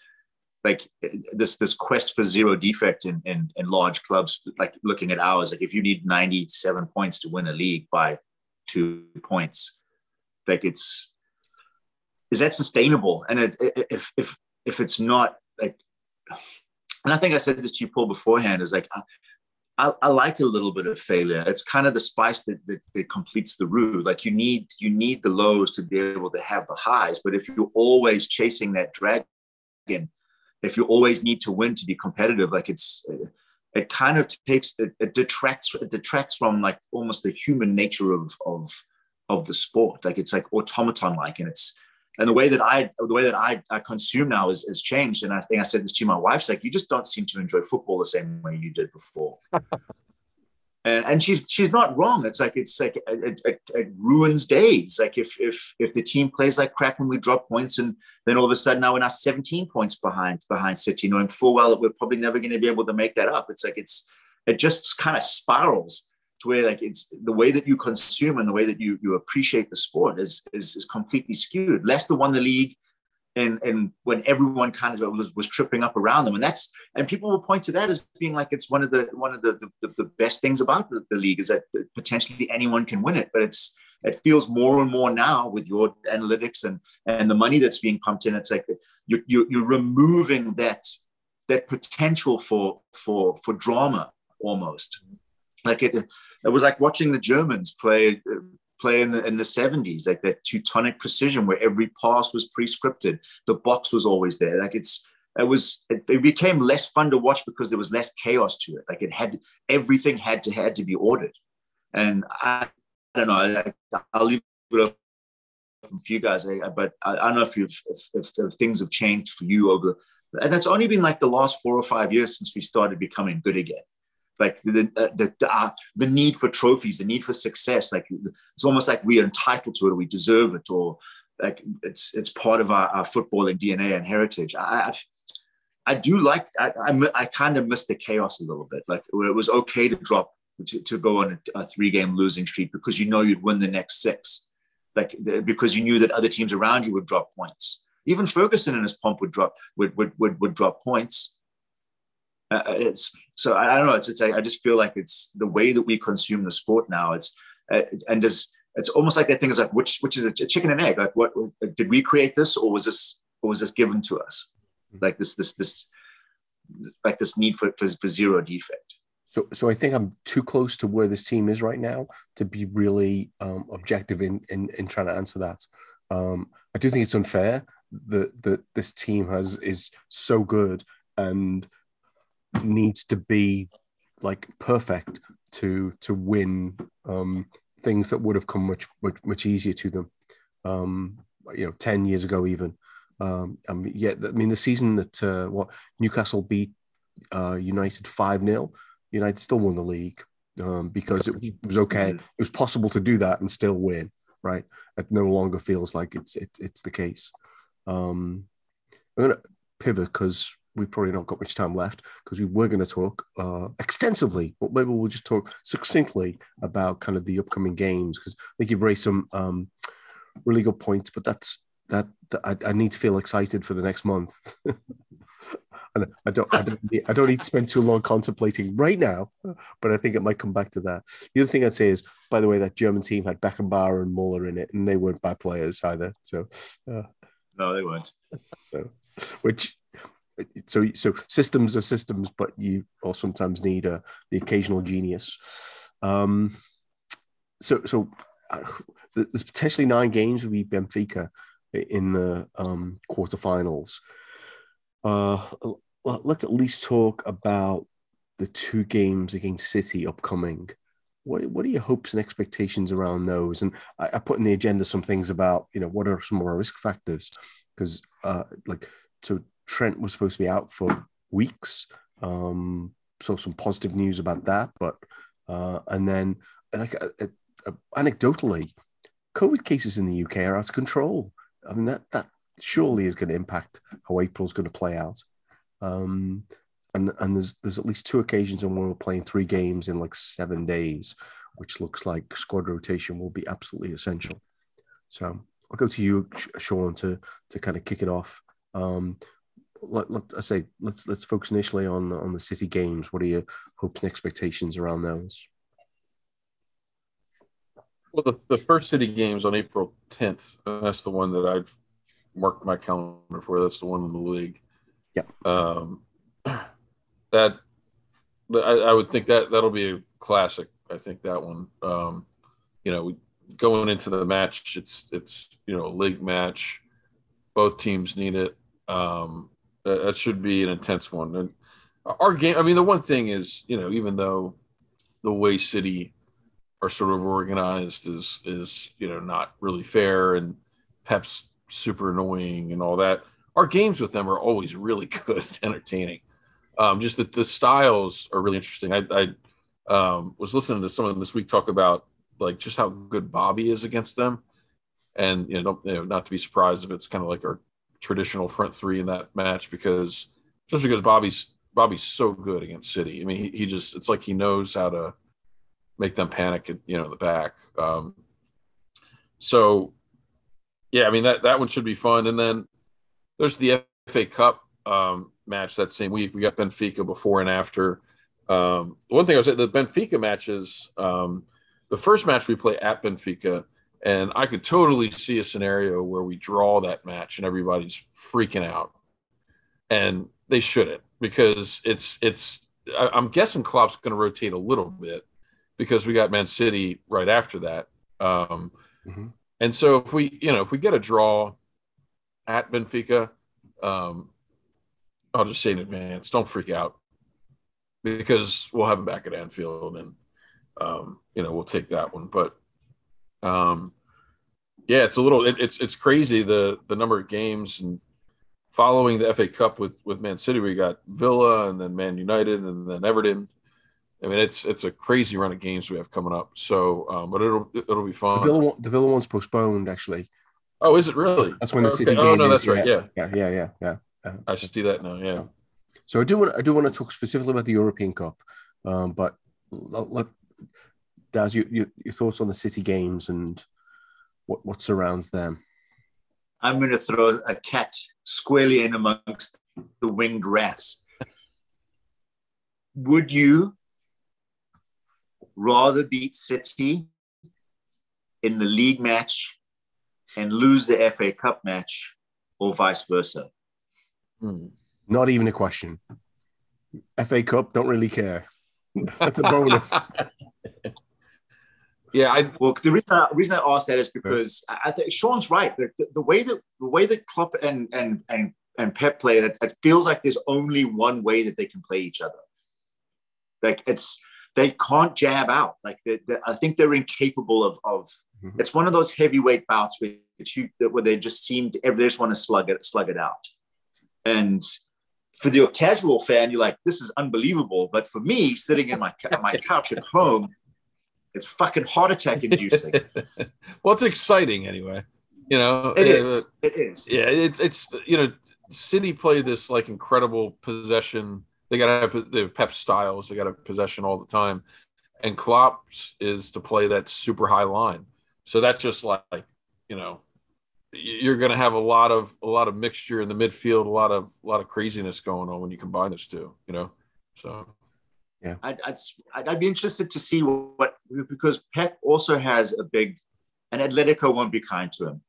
like this this quest for zero defect in, in in large clubs like looking at ours like if you need 97 points to win a league by two points like it's is that sustainable and it, if if if it's not like and i think i said this to you paul beforehand is like I, I, like a little bit of failure. It's kind of the spice that, that, that, completes the roux. Like you need you need the lows to be able to have the highs. But if you're always chasing that dragon, if you always need to win to be competitive, like it's it kind of takes it, it detracts it detracts from like almost the human nature of of of the sport. Like it's like automaton like, and it's and the way that I the way that I, I consume now is has changed. And I think I said this to my wife's like, you just don't seem to enjoy football the same way you did before. and and she's she's not wrong. It's like it's like it, it, it, ruins days. Like if if if the team plays like crap when we drop points, and then all of a sudden now we're now 17 points behind behind City, knowing full well that we're probably never going to be able to make that up. It's like it's it just kind of spirals to where like it's the way that you consume and the way that you you appreciate the sport is is, is completely skewed. Leicester won the league and and when everyone kind of was, was tripping up around them. And that's and people will point to that as being like it's one of the one of the the, the best things about the, the, league is that potentially anyone can win it. But it's it feels more and more now with your analytics and and the money that's being pumped in it's like you're, you're, you're removing that that potential for for for drama almost. Like it it was like watching the Germans play uh, play in the in the 70s, like that Teutonic precision where every pass was pre-scripted, the box was always there. Like it's it was it, it, became less fun to watch because there was less chaos to it. Like it had everything had to had to be ordered. And I, I don't know, I, will leave it up for you guys, eh, but I, don't know if you've if, if, if things have changed for you over and it's only been like the last four or five years since we started becoming good again like the uh, the the, uh, the, need for trophies, the need for success. Like it's almost like we are entitled to it, or we deserve it, or like it's it's part of our, our footballing DNA and heritage. I, I, I do like I, I, I kind of miss the chaos a little bit. Like it was okay to drop to, to go on a, a three game losing streak because you know you'd win the next six, like because you knew that other teams around you would drop points. Even Ferguson in his pomp would drop would would would, would drop points uh, it's so I, I, don't know. It's, it's I just feel like it's the way that we consume the sport now. It's uh, and does it's almost like that thing is like which which is a chicken and egg. Like what did we create this or was this or was this given to us? Mm-hmm. Like this this this like this need for, for, for zero defect. So, so I think I'm too close to where this team is right now to be really um, objective in, in in trying to answer that. Um, I do think it's unfair that that this team has is so good and needs to be like perfect to to win um, things that would have come much much much easier to them. Um, you know, ten years ago even. Um, I mean, yeah, I mean the season that uh, what Newcastle beat uh, United five 0 United still won the league um, because it was, okay. It was possible to do that and still win. Right? It no longer feels like it's it, it's the case. Um, I'm gonna pivot because we've probably not got much time left because we were going to talk uh, extensively, but maybe we'll just talk succinctly about kind of the upcoming games because I think you've raised some um, really good points. But that's that, that I, I, need to feel excited for the next month. and I don't, I don't, need, I don't need to spend too long contemplating right now, but I think it might come back to that. The other thing I'd say is, by the way, that German team had Beckenbauer and Muller in it, and they weren't bad players either. So, uh, no, they weren't. So, which so so systems are systems, but you or sometimes need a, the occasional genius. Um, so so uh, there's potentially nine games with Benfica in the um, quarterfinals. Uh, let's at least talk about the two games against City upcoming. What, what are your hopes and expectations around those? And I, I put in the agenda some things about, you know, what are some of our risk factors? Because, uh, like, so Trent was supposed to be out for weeks. Um, saw some positive news about that, but uh, and then like anecdotally, COVID cases in the UK are out of control. I mean that that surely is going to impact how April's going to play out. Um, and and there's there's at least two occasions when we're playing three games in like seven days, which looks like squad rotation will be absolutely essential. So I'll go to you, Sean, to to kind of kick it off. Um, let, let I say let's let's focus initially on on the city games. What are your hopes and expectations around those? Well, the, the first city games on April 10th. That's the one that I've marked my calendar for. That's the one in the league. Yeah. Um, that I, I, would think that that'll be a classic. I think that one. Um, you know, going into the match, it's it's you know a league match. Both teams need it. Um, that, should be an intense one. And our game. I mean, the one thing is, you know, even though the way City are sort of organized is is you know not really fair and Pep's super annoying and all that. Our games with them are always really good, entertaining. Um, just that the styles are really interesting. I, I um, was listening to someone this week talk about like just how good Bobby is against them, and you know, you know not to be surprised if it's kind of like our traditional front three in that match because just because Bobby's Bobby's so good against City. I mean, he, he just it's like he knows how to make them panic at you know the back. Um, so yeah, I mean that that one should be fun. And then there's the FA Cup um, match that same week. We got Benfica before and after. Um, one thing I was saying, the Benfica matches, um, the first match we play at Benfica, and I could totally see a scenario where we draw that match and everybody's freaking out, and they shouldn't because it's it's. I, I'm guessing Klopp's going to rotate a little bit because we got Man City right after that. Um, mm-hmm. And so if we, you know, if we get a draw at Benfica, um, I'll just say in advance, don't freak out because we'll have him back at Anfield and, um, you know, we'll take that one. But, um, yeah, it's a little, it, it's, it's crazy the, the number of games and following the FA Cup with, with Man City, we got Villa and then Man United and then Everton I mean, it's it's a crazy run of games we have coming up. So, um, but it'll it'll be fun. The Villa, the Villa one's postponed, actually. Oh, is it really? That's when the okay. city. Oh no, that's right. Yeah, yeah, yeah, yeah, yeah. yeah. I should see that now. Yeah. So I do want I do want to talk specifically about the European Cup, um, but let, Daz, you, you, your thoughts on the City games and what what surrounds them? I'm going to throw a cat squarely in amongst the winged rats. Would you rather beat City in the league match and lose the FA Cup match or vice versa? Hmm. Not even a question. FA Cup, don't really care. That's a bonus. yeah, I well the reason I, reason I asked that is because I, I think Sean's right. The, the, the, way that the way that Klopp and and and and Pep play it, it feels like there's only one way that they can play each other. Like it's they can't jab out. Like they, they, I think they're incapable of. of mm-hmm. It's one of those heavyweight bouts where, you, where they just seem to, they just want to slug it, slug it out. And for the casual fan, you're like, this is unbelievable. But for me, sitting in my my couch at home, it's fucking heart attack inducing. well, it's exciting anyway. You know, it is. It is. Yeah, it, it's you know, City play this like incredible possession they got to have the Pep styles. They got to possession all the time, and Klopp's is to play that super high line. So that's just like you know, you're going to have a lot of a lot of mixture in the midfield, a lot of a lot of craziness going on when you combine those two. You know, so yeah, I'd I'd, I'd be interested to see what because Pep also has a big, and Atletico won't be kind to him.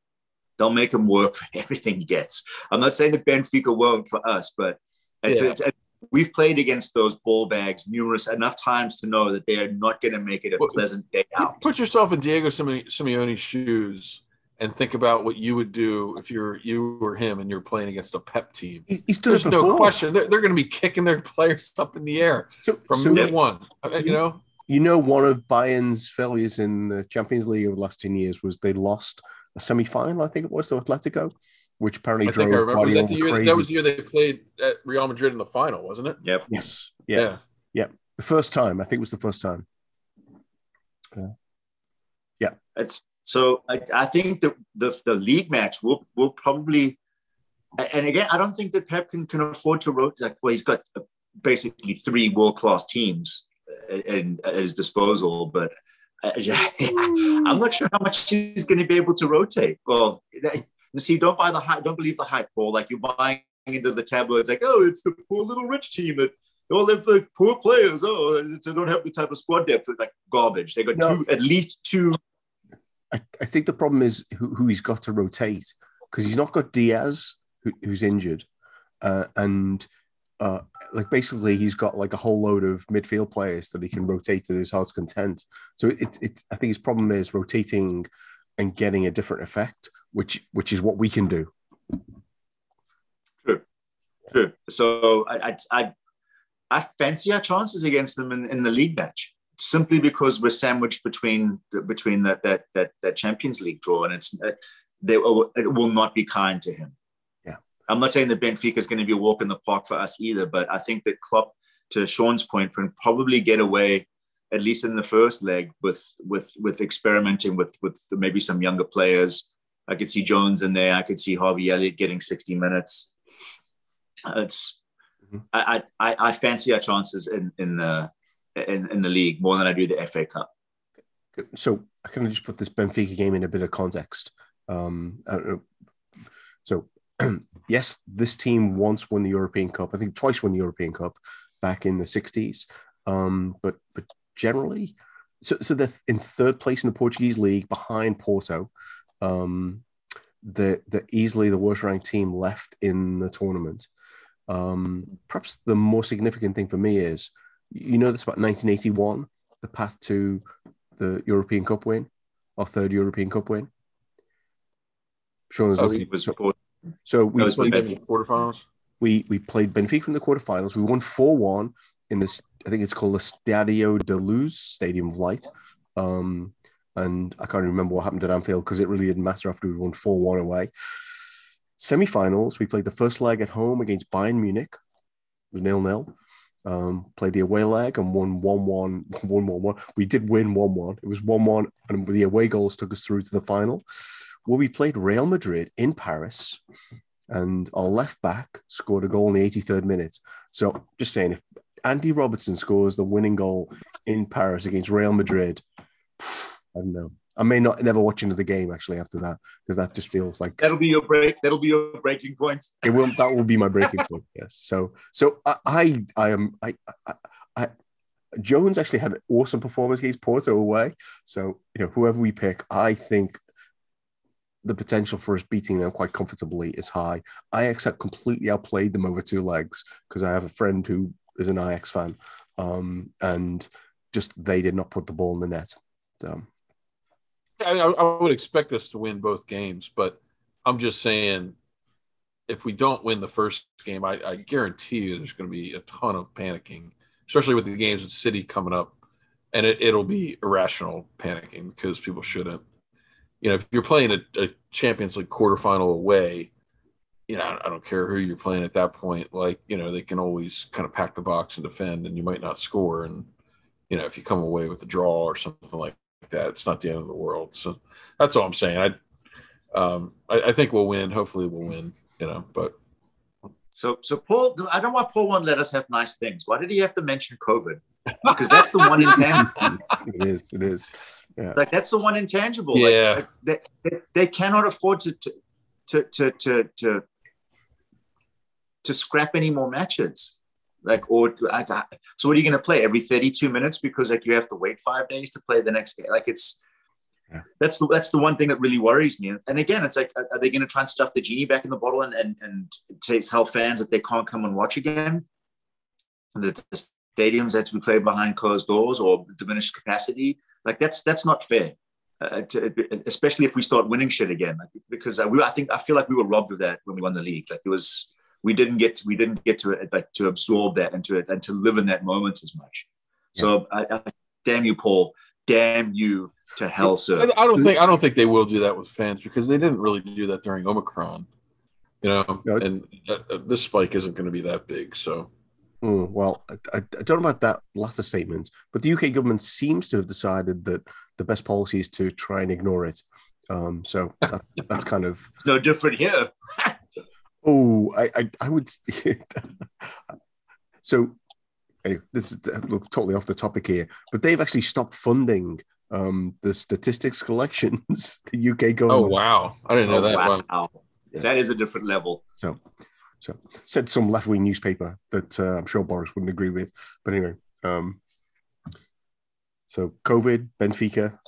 They'll make him work for everything he gets. I'm not saying that Benfica won't for us, but it's, yeah. a, we've played against those ball bags numerous enough times to know that they are not going to make it a well, pleasant day out. Put yourself in Diego Simeone's shoes and think about what you would do if you're you or him and you're playing against a pep team. He's There's no question. They're, they're going to be kicking their players up in the air so, from so minute one. Uh, you know. You know, one of Bayern's failures in the Champions League over the last ten years was they lost a semi-final. I think it was to Atletico which apparently I drove think I remember. Was that, the year, that was the year they played at Real Madrid in the final, wasn't it? Yep. Yes. Yeah. Yeah. yeah. The first time. I think it was the first time. Yeah. Yeah. It's so I, I think the, the the league match will will probably and again, I don't think that Pep can, can afford to rotate. Like, well, he's got uh, basically three world class teams uh, in, at his disposal, but uh, I'm not sure how much he's going to be able to rotate. Well, see, don't buy the hype. Don't believe the hype, Paul. Like you're buying into the tabloids, like, oh, it's the poor little rich team that all have the poor players. Oh, they don't have the type of squad depth. Like garbage. They got no. two, at least two. I, I think the problem is who, who he's got to rotate because he's not got Dias, who, who's injured, uh, and uh, like basically he's got like a whole load of midfield players that he can rotate to his heart's content. So it, it I think his problem is rotating and getting a different effect, which which is what we can do. True, true. So I I I, fancy our chances against them in, in the league match simply because we're sandwiched between between that that that, that Champions League draw, and it's they it will not be kind to him. Yeah, I'm not saying that Benfica is going to be a walk in the park for us either, but I think that Klopp, to Sean's point, can probably get away at least in the first leg with with with experimenting with with maybe some younger players. I could see Jones in there. I could see Harvey Elliott getting 60 minutes. It's mm-hmm. I, I I fancy our chances in in the in, in the league more than I do the FA Cup. So I can just put this Benfica game in a bit of context. Um, so yes, this team once won the European Cup. I think twice won the European Cup back in the 60s. Um, but but generally, so so they're in third place in the Portuguese league behind Porto. Um, they're easily the worst ranked team left in the tournament. Um, perhaps the more significant thing for me is you know this about 1981, the path to the European Cup win, our third European Cup win. Sean was, oh, was so we played Benfica quarterfinals. We we played Benfica in the quarterfinals. We won four one in this. I think it's called the Stadio de Luz, Stadium of Light. Um, and I can't remember what happened at Anfield because it really didn't matter after we won four one away. Semi-finals, we played the first leg at home against Bayern Munich. It was nil nil. Um, played the away leg and won 1 1, 1 1 1. We did win 1 1. It was 1 1, and the away goals took us through to the final where we played Real Madrid in Paris, and our left back scored a goal in the 83rd minute. So just saying, if Andy Robertson scores the winning goal in Paris against Real Madrid, I don't know. I may not never watch another game actually after that because that just feels like that'll be your break. That'll be your breaking point. It will. That will be my breaking point. Yes. So so I I, I am I, I, I Jones actually had an awesome performance against Porto away. So you know whoever we pick, I think the potential for us beating them quite comfortably is high. Ajax have completely outplayed them over two legs because I have a friend who is an Ajax fan, um, and just they did not put the ball in the net. So. I, I would expect us to win both games, but I'm just saying if we don't win the first game, I, I guarantee you there's going to be a ton of panicking, especially with the games with City coming up, and it, it'll be irrational panicking because people shouldn't you know, if you're playing a, a Champions League quarterfinal away, you know, I don't care who you're playing at that point. Like, you know, they can always kind of pack the box and defend, and you might not score. And, you know, if you come away with a draw or something like that, it's not the end of the world. So that's all I'm saying. I, um, I, I think we'll win. Hopefully, we'll win. You know, but so so Paul, I don't want Paul won't let us have nice things. Why did he have to mention COVID? Because that's the one intangible. it is. It is. Yeah. It's like that's the one intangible. Yeah. Like, they, they, they, cannot afford to to to to to to, to scrap any more matches. Like, or like, so what are you going to play every 32 minutes because like you have to wait five days to play the next game? Like it's yeah. that's the that's the one thing that really worries me. And again, it's like, are they going to try and stuff the genie back in the bottle and and and tell fans that they can't come and watch again? And that the stadiums have to be played behind closed doors or diminished capacity like that's that's not fair. Uh, to, especially if we start winning shit again, like, because uh, we, I think I feel like we were robbed of that when we won the league. Like it was, we didn't get to, we didn't get to it, like to absorb that and to and to live in that moment as much. Yeah. So, I, I, damn you, Paul. Damn you to hell, sir. I don't think I don't think they will do that with fans because they didn't really do that during Omicron. You know, no. and uh, uh, this spike isn't going to be that big. So Mm, well, I, I, don't know about that latter statement, but the UK government seems to have decided that the best policy is to try and ignore it. Um, so that's, that's kind of it's no different here. Oh, I, I, I would. so, anyway, this is uh, look, totally off the topic here, but they've actually stopped funding um, the statistics collections. The UK government. Oh wow, I didn't know Oh, that. wow. Wow. Yeah. That is a different level. So, so said some left wing newspaper that uh, I'm sure Boris wouldn't agree with. But anyway, um, so COVID, Benfica.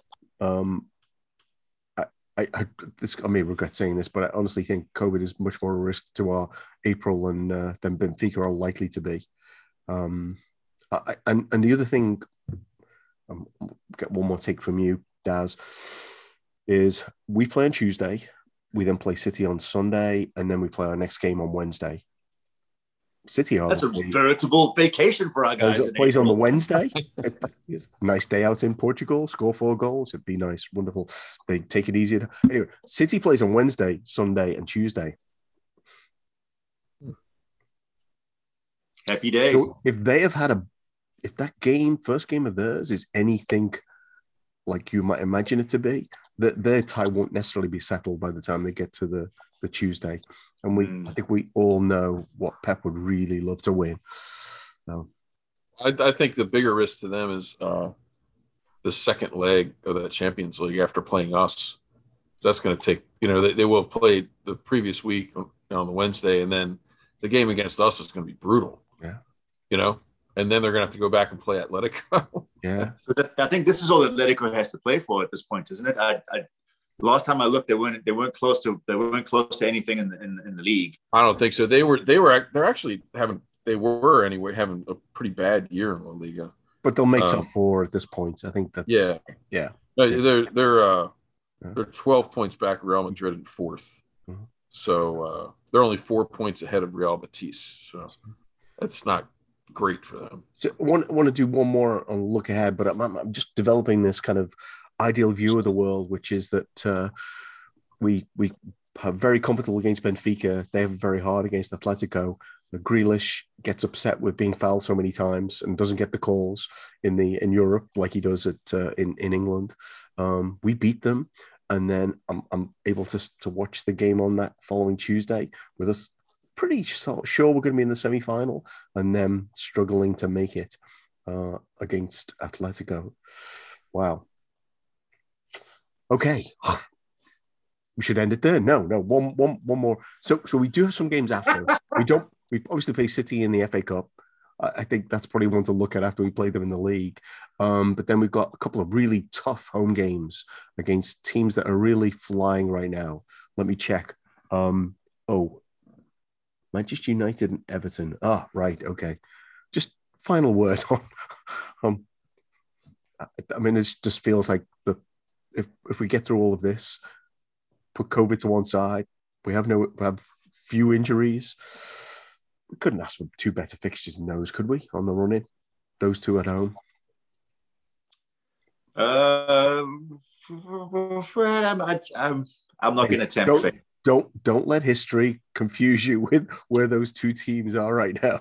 Um, I, I, this, I may regret saying this, but I honestly think COVID is much more a risk to our April than uh, than Benfica are likely to be. Um, I- and and the other thing, um, get one more take from you, Daz, is we play on Tuesday we then play City on Sunday, and then we play our next game on Wednesday. City are That's a veritable vacation for our guys. plays, in plays on the Wednesday. nice day out in Portugal. Score four goals. It'd be nice, wonderful. They take it easy. Anyway, City plays on Wednesday, Sunday, and Tuesday. Happy days. So if they have had a, if that game, first game of theirs, is anything like you might imagine it to be, that their tie won't necessarily be settled by the time they get to the the Tuesday. And we, Mm. I think we all know what Pep would really love to win. So, I, I think the bigger risk to them is uh, the second leg of the Champions League after playing us. That's going to take, you know, they, they will have played the previous week on the Wednesday, and then the game against us is going to be brutal. Yeah. You know, and then they're going to have to go back and play Atletico. yeah, I think this is all Atletico has to play for at this point, isn't it? I, I last time I looked, they weren't they weren't close to they weren't close to anything in the, in, in the league. I don't think so. They were, they were, they're actually having, they were anyway, having a pretty bad year in La Liga. but they'll make Um, top four at this point. I think that's Yeah. yeah. No, They're, they're, uh, they're 12 points back, Real Madrid in 4th Mhm. So uh, they're only four points ahead of Real Betis. So that's not great for them. So I want, want to do one more on look ahead, but I'm, I'm- I'm just developing this kind of ideal view of the world, which is that uh, we we have very comfortable against Benfica. They have very hard against Atletico. Grealish gets upset with being fouled so many times and doesn't get the calls in the in Europe like he does at uh, in in England. Um, we beat them, and then I'm, I'm able to to watch the game on that following Tuesday with us pretty sure we're going to be in the semi final and them struggling to make it uh, against Atletico. Wow. Okay. We should end it there. No, no, one, one, one more. So, so we do have some games after. we don't. We obviously play City in the FA Cup. I, I think that's probably one to look at after we play them in the league. Um, but then we've got a couple of really tough home games against teams that are really flying right now. Let me check. Um, oh, Manchester United and Everton. Ah, right. Okay. Just final word on. Um, I- I mean, it just feels like if if we get through all of this, put COVID to one side, we have no we have few injuries. We couldn't ask for two better fixtures than those, could we? On the run in, those two at home. Um, I'm, I, I'm, I'm not Hey, going to tempt don't- fate. Don't don't let history confuse you with where those two teams are right now.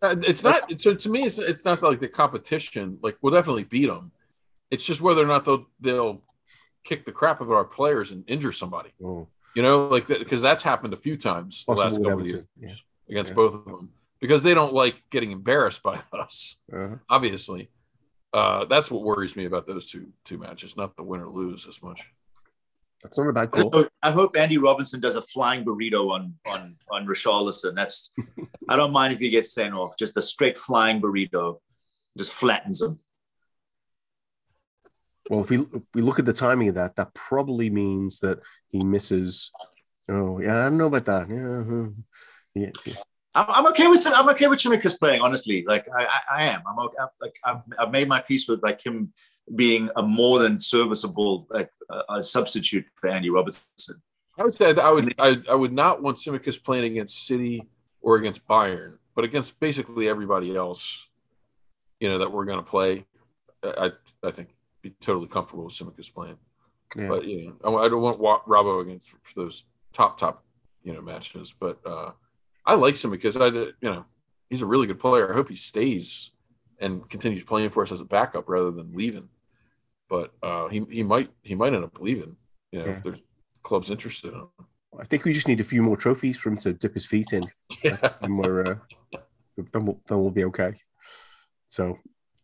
Uh, It's not to, to me. It's it's not like the competition. Like we'll definitely beat them. It's just whether or not they'll they'll kick the crap out of our players and injure somebody. Oh, You know, like because that's happened a few times the last couple of years Yeah. against Yeah. both of them because they don't like getting embarrassed by us. Uh-huh. Obviously, uh, that's what worries me about those two two matches. Not the win or lose as much. That's not a bad I call. hope- I hope Andy Robinson does a flying burrito on on on Richarlison. That's I don't mind if he gets sent off. Just a straight flying burrito, just flattens him. Well, if we if we look at the timing of that, that probably means that he misses. Oh, yeah, I don't know about that. Yeah, uh-huh. yeah, yeah. I'm, I'm okay with I'm okay with Tsimikas playing. Honestly, like I, I, I am. I'm okay. Like I've, I've made my peace with like him being a more than serviceable like a, a substitute for Andy Robertson. I would say that I would I, I would not want Tsimikas playing against City or against Bayern, but against basically everybody else, you know, that we're going to play. I I think be totally comfortable with Tsimikas playing. Yeah. But you know, I, I don't want Wa- Rabo against for, for those top top you know matches. But uh, I like Tsimikas. I you know he's a really good player. I hope he stays and continues playing for us as a backup rather than leaving. But uh, he he might he might end up leaving. You know, Yeah. if there's clubs interested in him. I think we just need a few more trophies for him to dip his feet in, Yeah. and we're uh, then we'll then we'll be okay. So,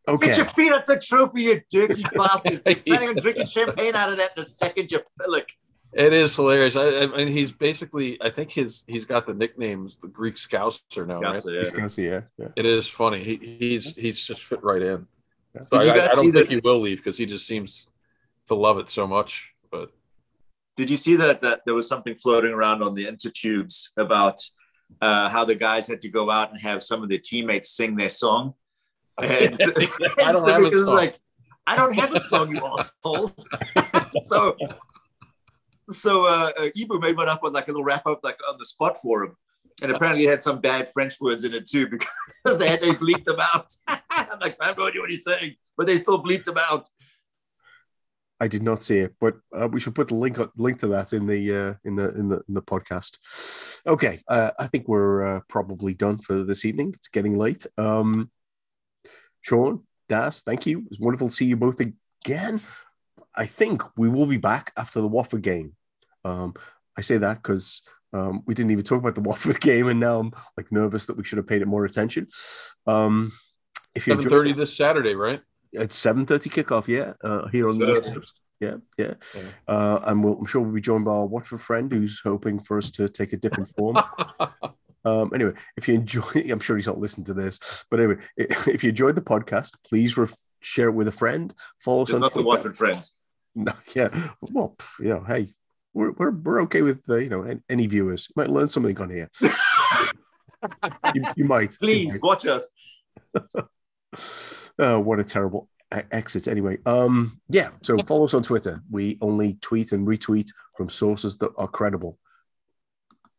okay, Get your feet up the trophy, you dirty bastard. You're planning on drinking champagne out of that in a second, you pillock. It is hilarious. I, I mean, he's basically. I think his he's got the nicknames the Greek Scouser now, right? Yeah. Wisconsin, yeah, yeah. It is funny. He, he's he's just fit right in. Yeah. So Did you I, I don't see think the- he will leave because he just seems to love it so much. But Did you see that that there was something floating around on the intertubes about uh, how the guys had to go out and have some of their teammates sing their song? And, I don't and have a song. like, I don't have a song, you assholes. so, so uh, uh, Ibou made one up with like a little wrap up, like on the spot for him, and apparently it had some bad French words in it too because they had they bleeped them out. I'm like, I have no idea what he's saying, but they still bleeped them out. I did not see it, but uh, we should put the link link to that in the uh, in the in the in the podcast. Okay, uh, I think we're uh, probably done for this evening. It's getting late. Um, Sean, Daz, thank you. It's wonderful to see you both again. I think we will be back after the Watford game. Um, I say that because um, we didn't even talk about the Watford game, and now I'm like nervous that we should have paid it more attention. Um, if you seven enjoyed this Saturday, right? it's seven thirty kickoff, yeah, uh, here on the West Coast. Yeah, yeah, Yeah. Uh, and we'll, I'm sure we'll be joined by our Watford friend who's hoping for us to take a dip in form. um, anyway, if you enjoy, I'm sure he's not listening to this, but anyway, if you enjoyed the podcast, please ref- share it with a friend. Follow us Just on not the Twitter. Watford friends. No, yeah, well, pff, you know, hey, we're we're, we're okay with uh, you know any viewers. You might learn something on here. you, you might, you Please might. watch us. Oh, what a terrible exit. Anyway, um, yeah. So follow us on Twitter. We only tweet and retweet from sources that are credible.